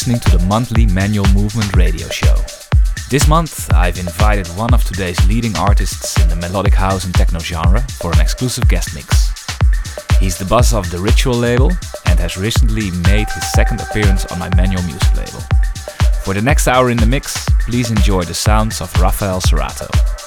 listening to the monthly Manual Movement radio show. This month, I've invited one of today's leading artists in the melodic house and techno genre for an exclusive guest mix. He's the boss of the Ritual label and has recently made his second appearance on my Manual Music label. For the next hour in the mix, please enjoy the sounds of Rafael Cerato.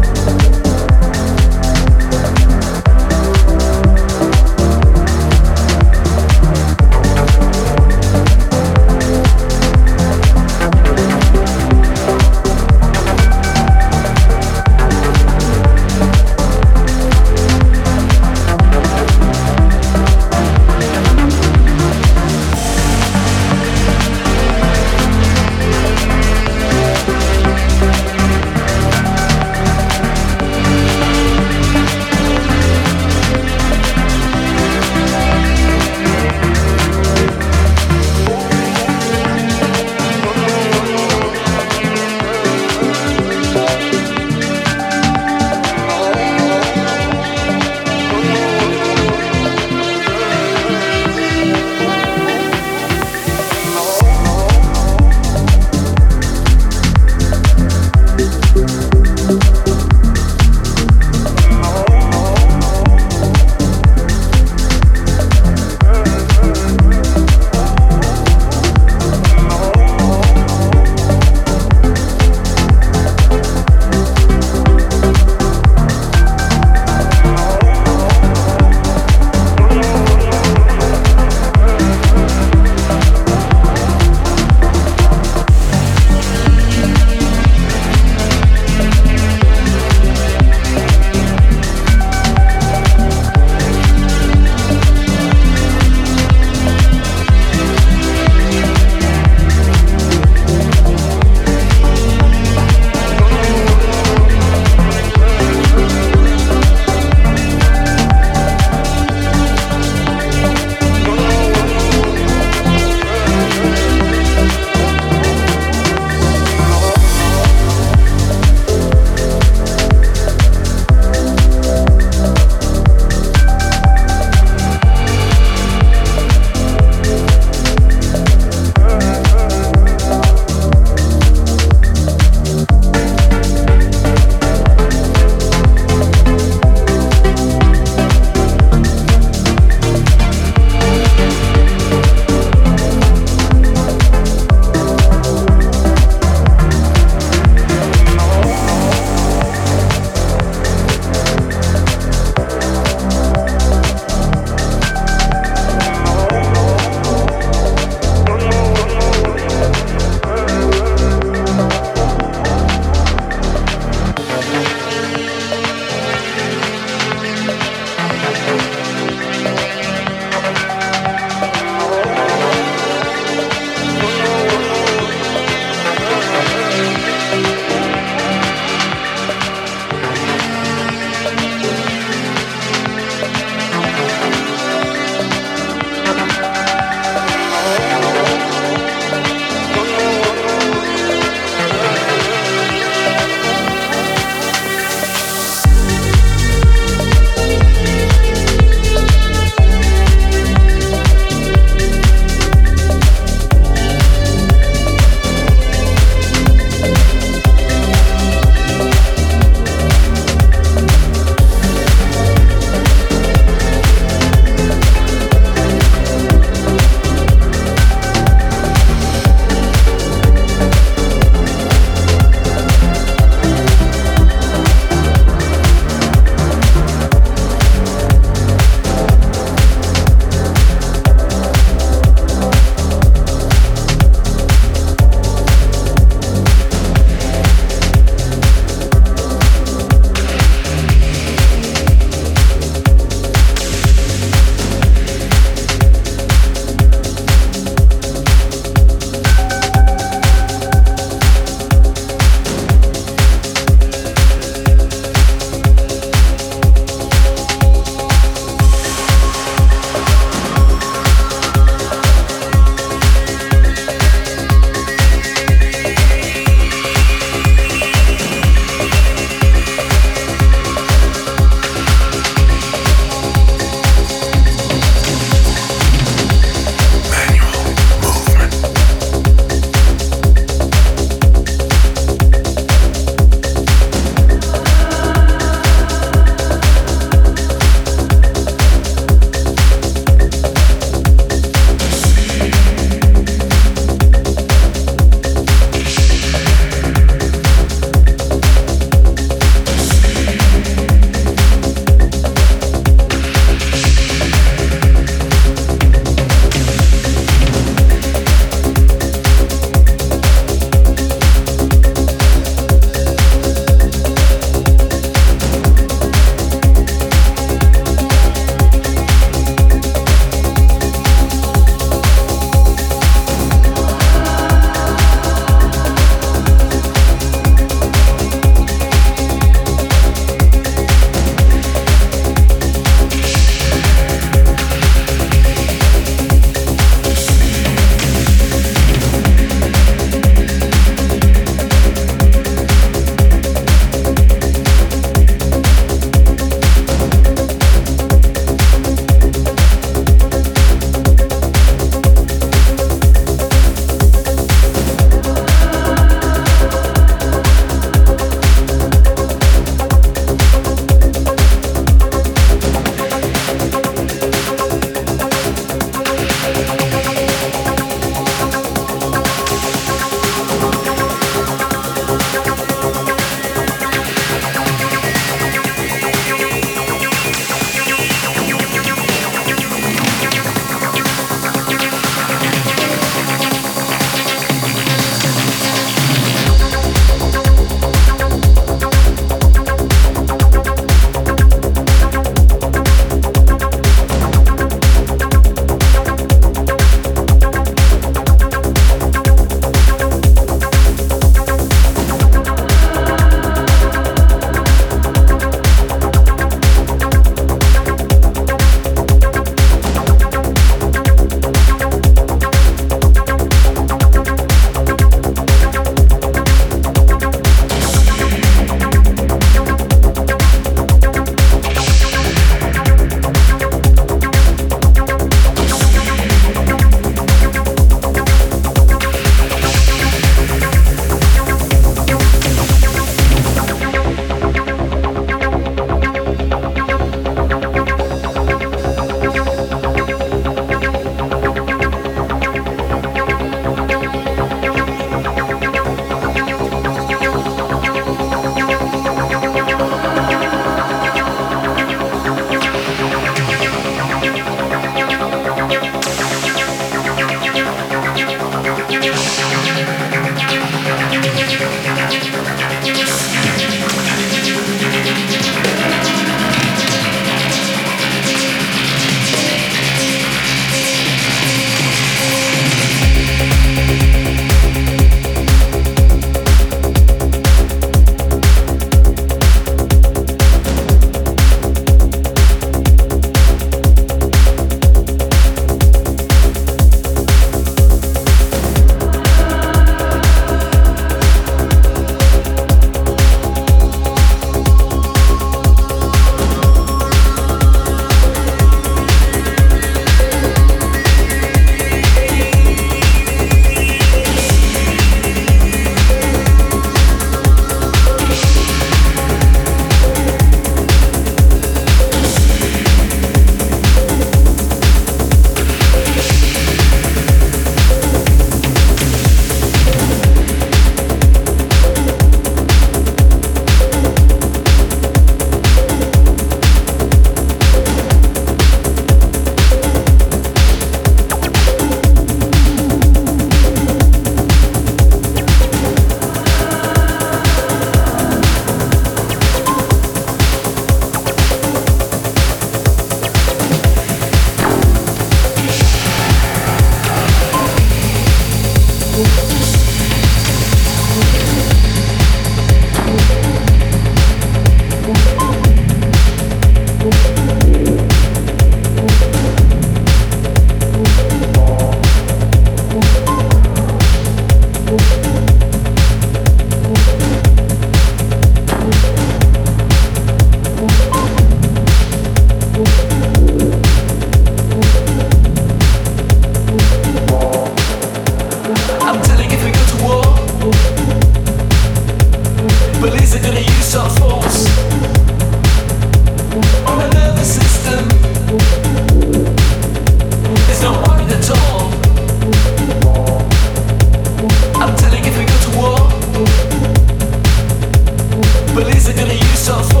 basically you so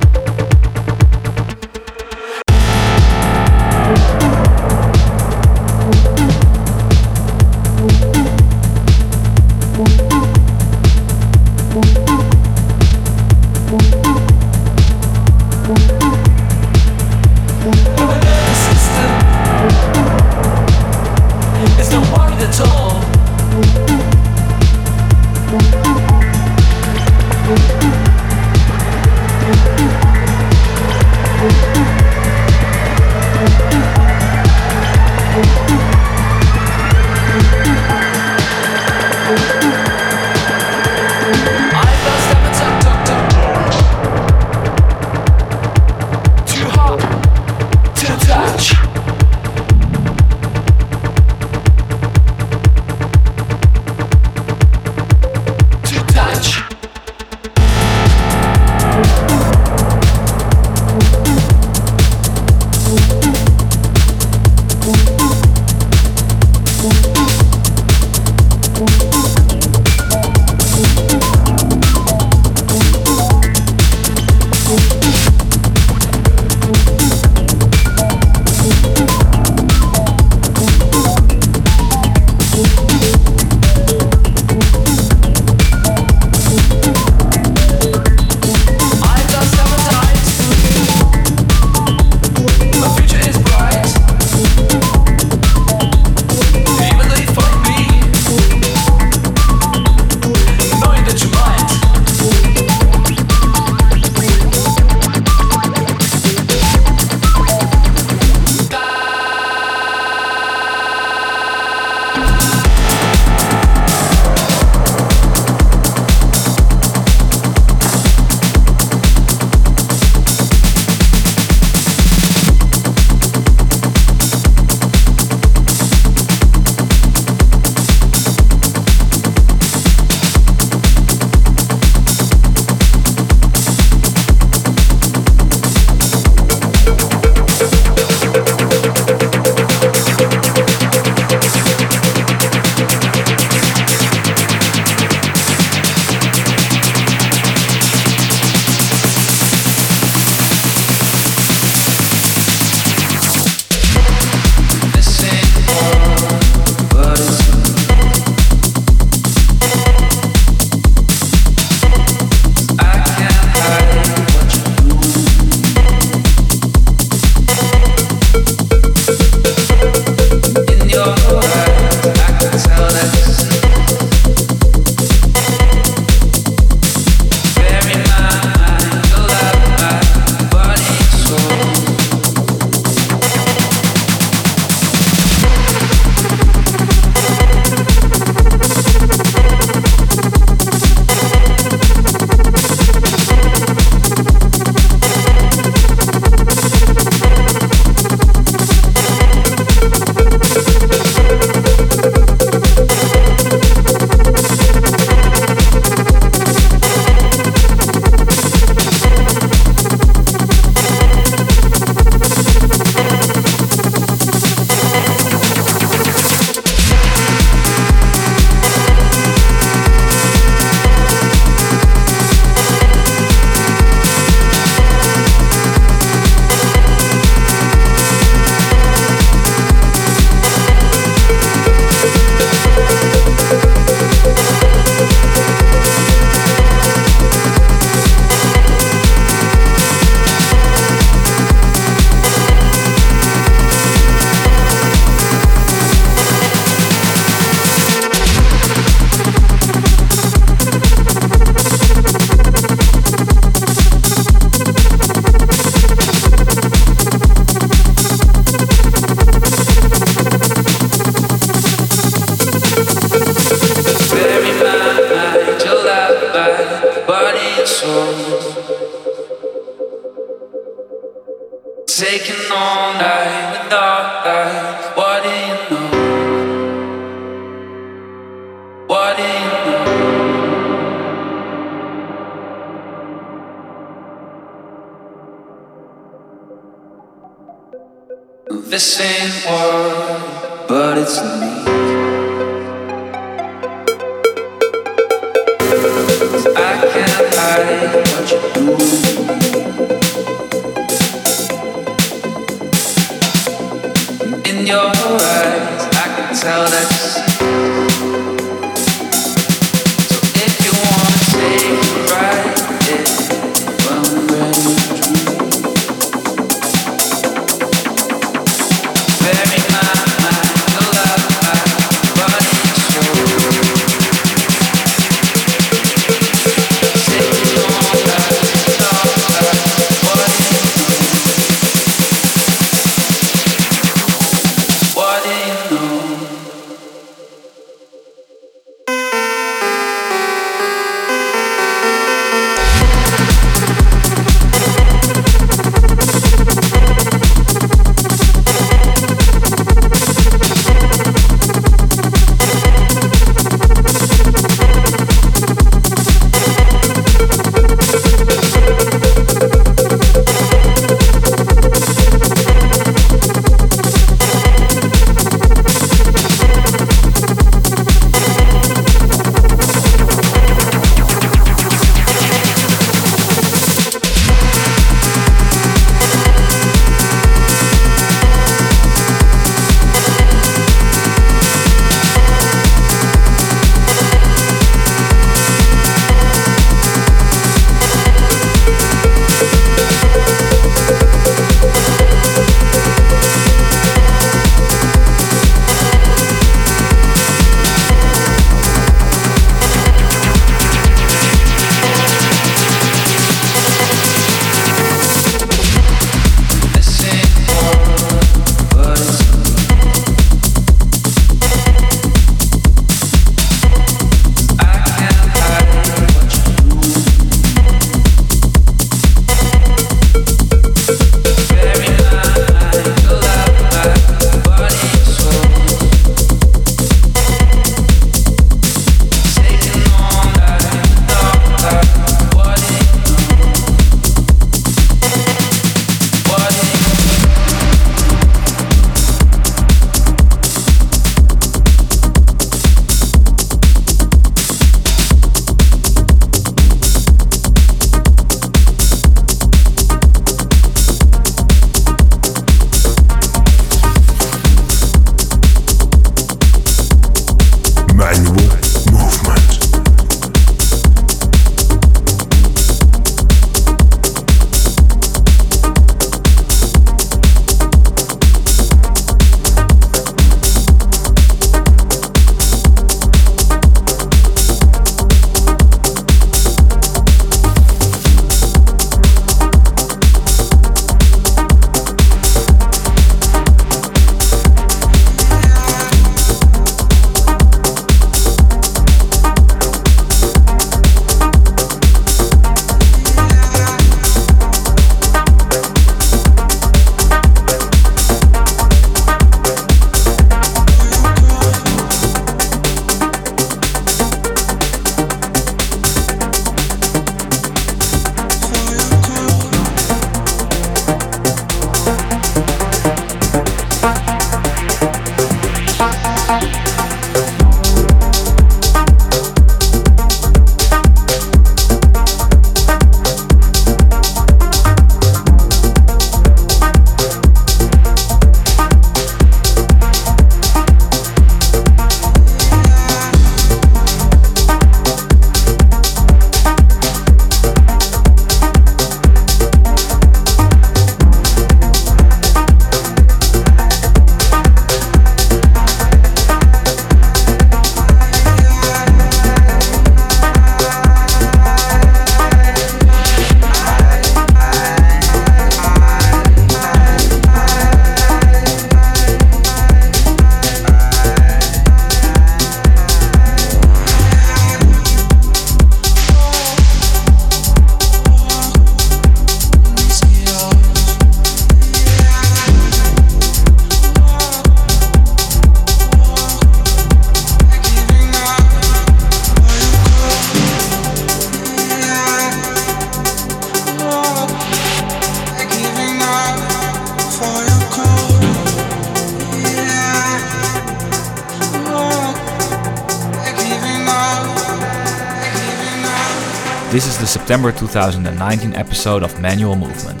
September 2019 episode of Manual Movement,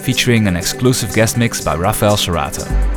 featuring an exclusive guest mix by Rafael Cerato.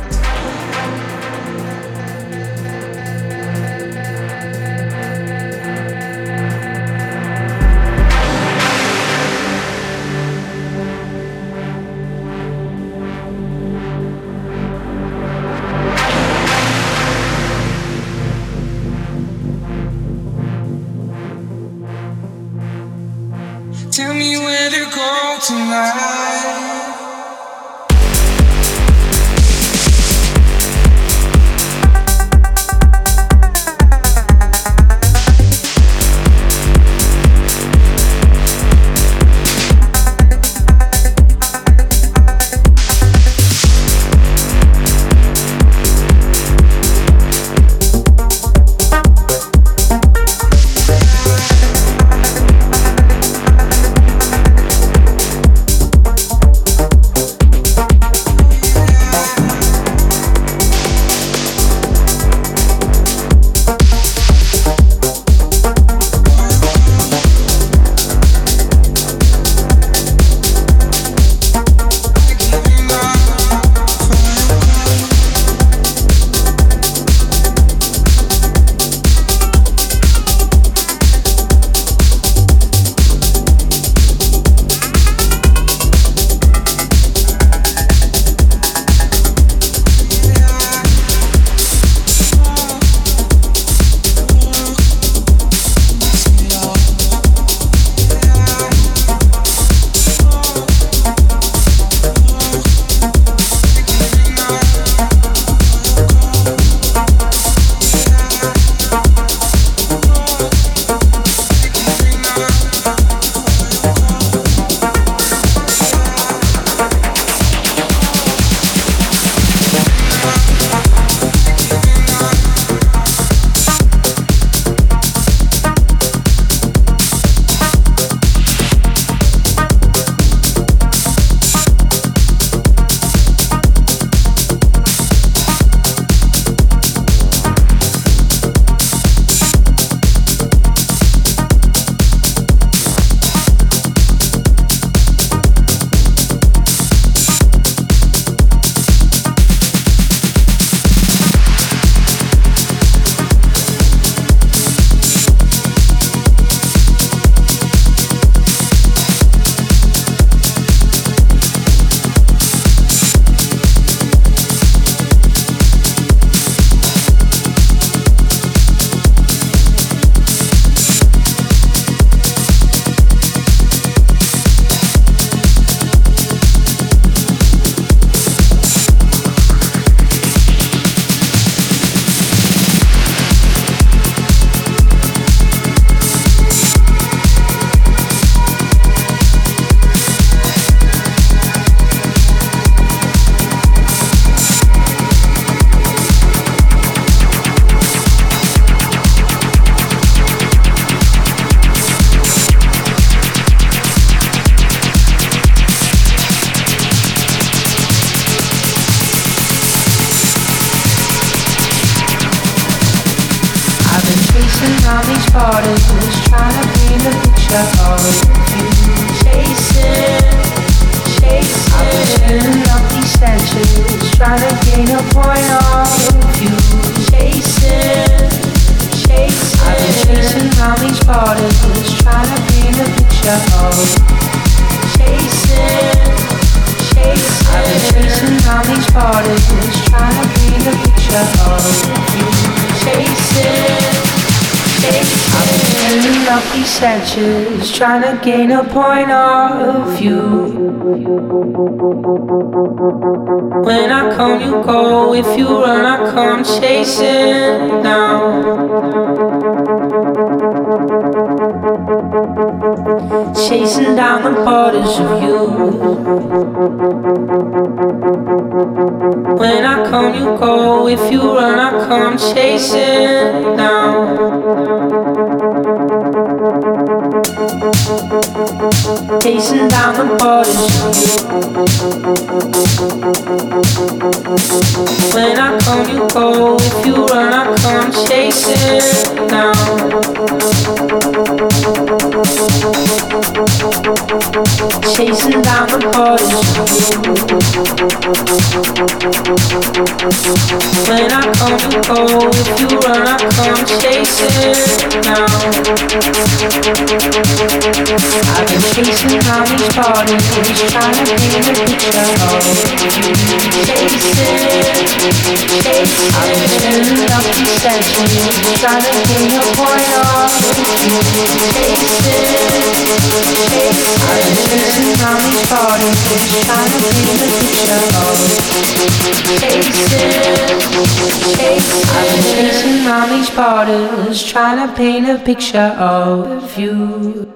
Gain a point of view. When I come, you go. If you run, I come chasing down. Chasing down the borders of you. When I come, you go. If you run, I come chasing down. Thank you. Chasing down the borders. When I come, you go. If you run, I come chasing down. Chasing down the When I come, you go. If you run, I come chasing now. I've been chasing, chasing. I've been chasing, chasing. These parties, trying to paint a picture of chasing, chasing. I've been chasing these trying to paint a picture of you.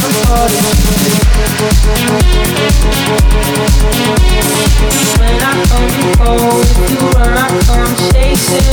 When I come, you go. If you run, I come chasing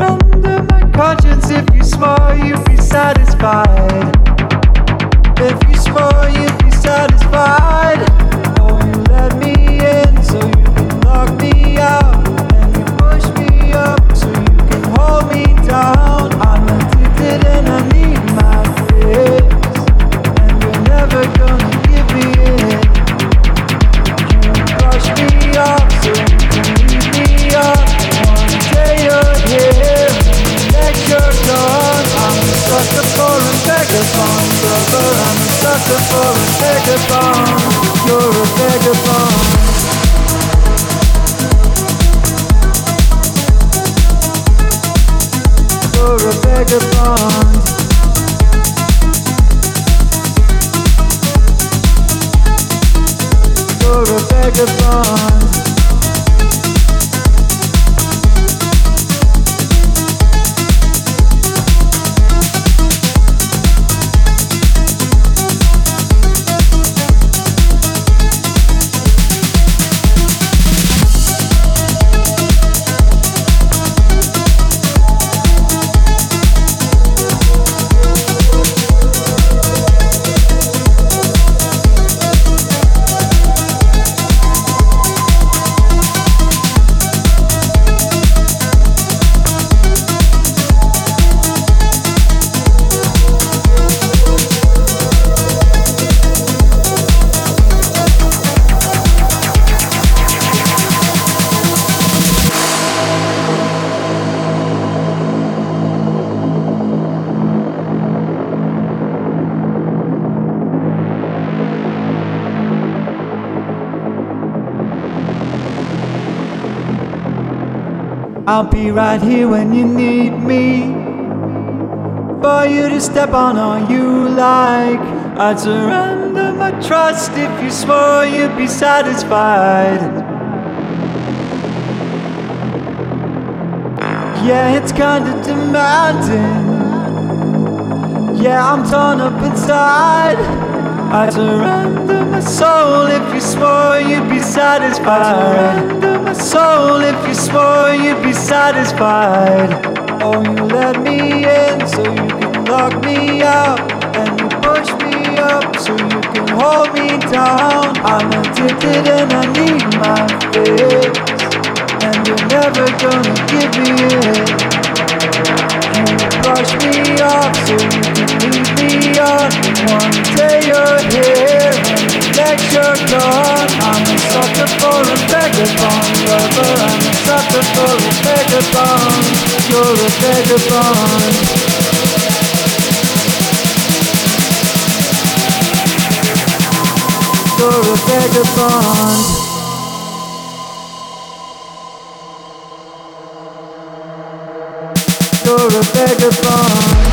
I'd I'll be right here when you need me. For you to step on all you like. I'd surrender my trust if you swore you'd be satisfied. Yeah, it's kinda demanding. Yeah, I'm torn up inside. I'd surrender my soul if you swore you'd be satisfied. My soul if you swore you'd be satisfied. Oh, you let me in so you can lock me out. And you push me up so you can hold me down. I'm addicted and I need my fix. And you're never gonna give me it. You brush me off so you can leave me on. One day you're here, the next you're. I'm a sucker for a vagabond lover. I'm a sucker for a vagabond. You're a vagabond. You're a vagabond. You're a vagabond.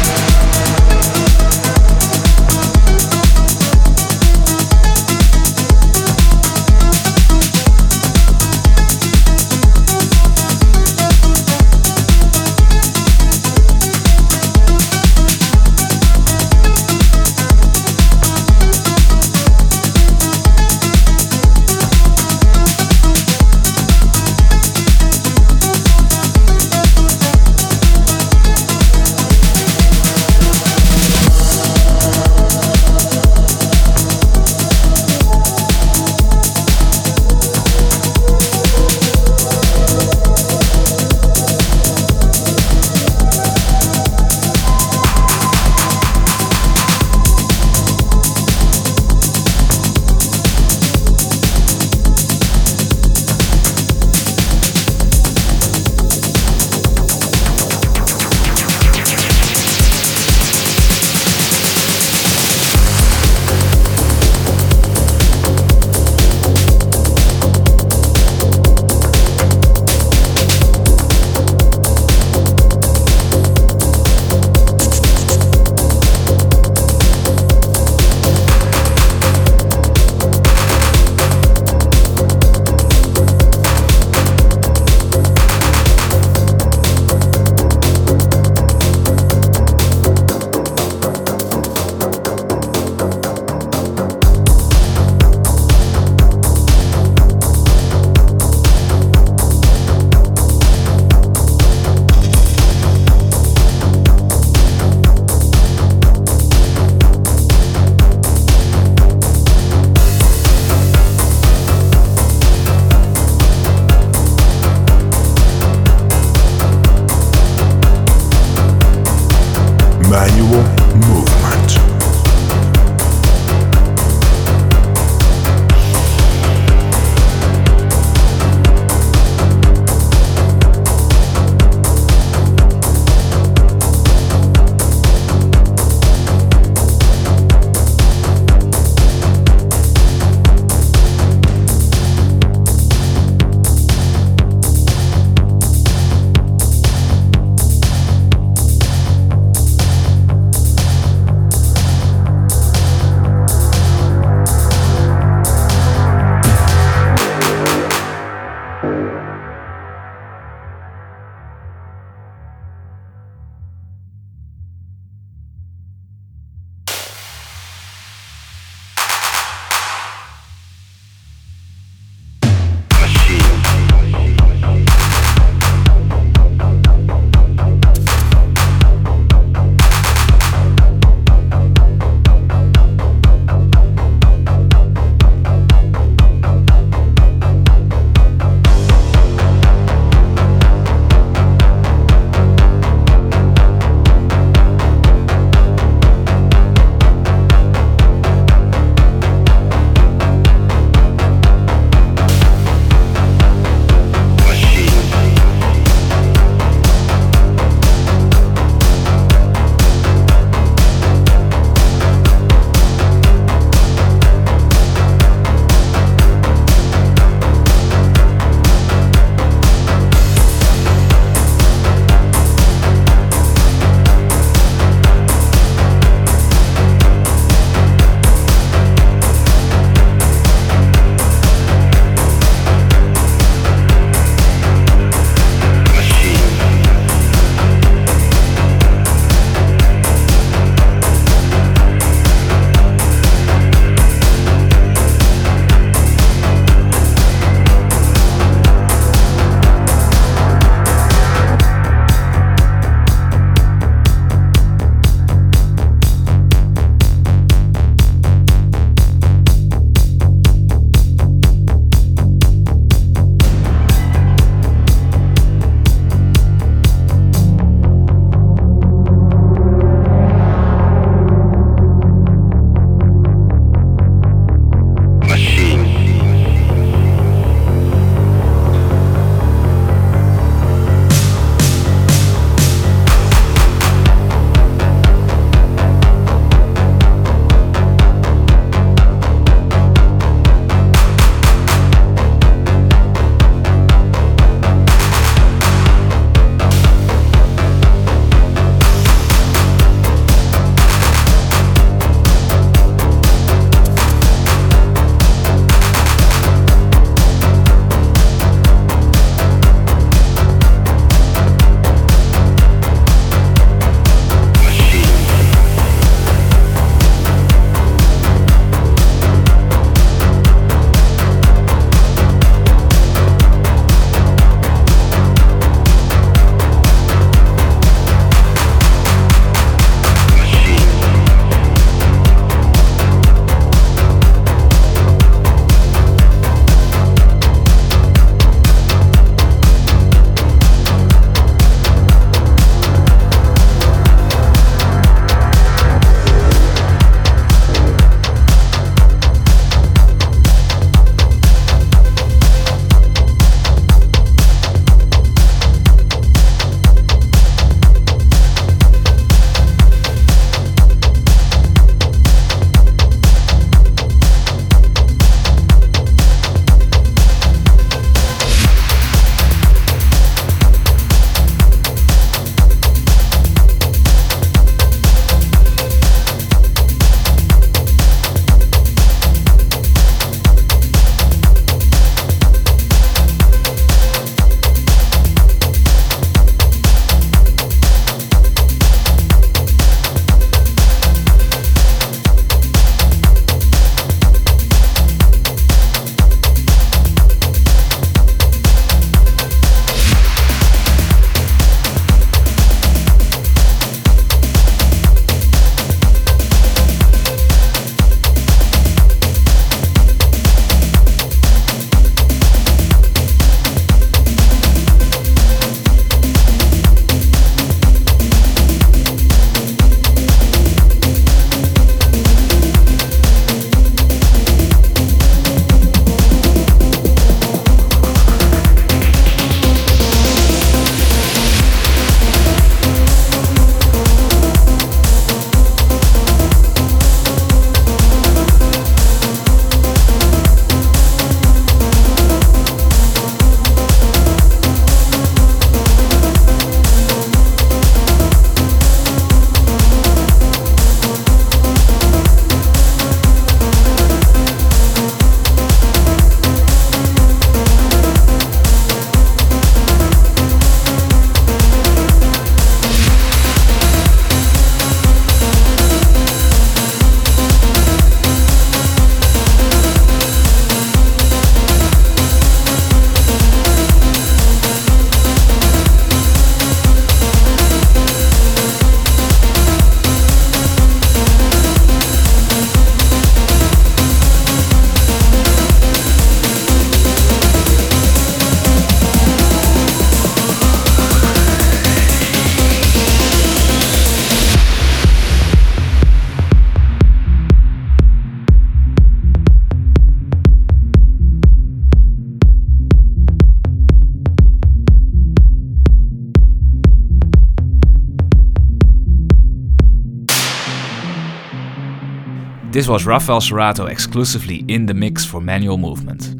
This was Rafael Cerato exclusively in the mix for Manual Movement.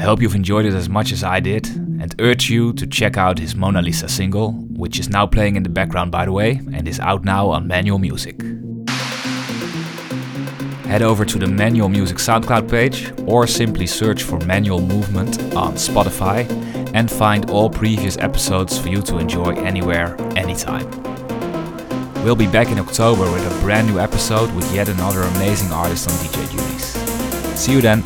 I hope you've enjoyed it as much as I did, and urge you to check out his Mona Lisa single, which is now playing in the background by the way, and is out now on Manual Music. Head over to the Manual Music SoundCloud page, or simply search for Manual Movement on Spotify, and find all previous episodes for you to enjoy anywhere, anytime. We'll be back in October with a brand new episode with yet another amazing artist on DJ duties. See you then!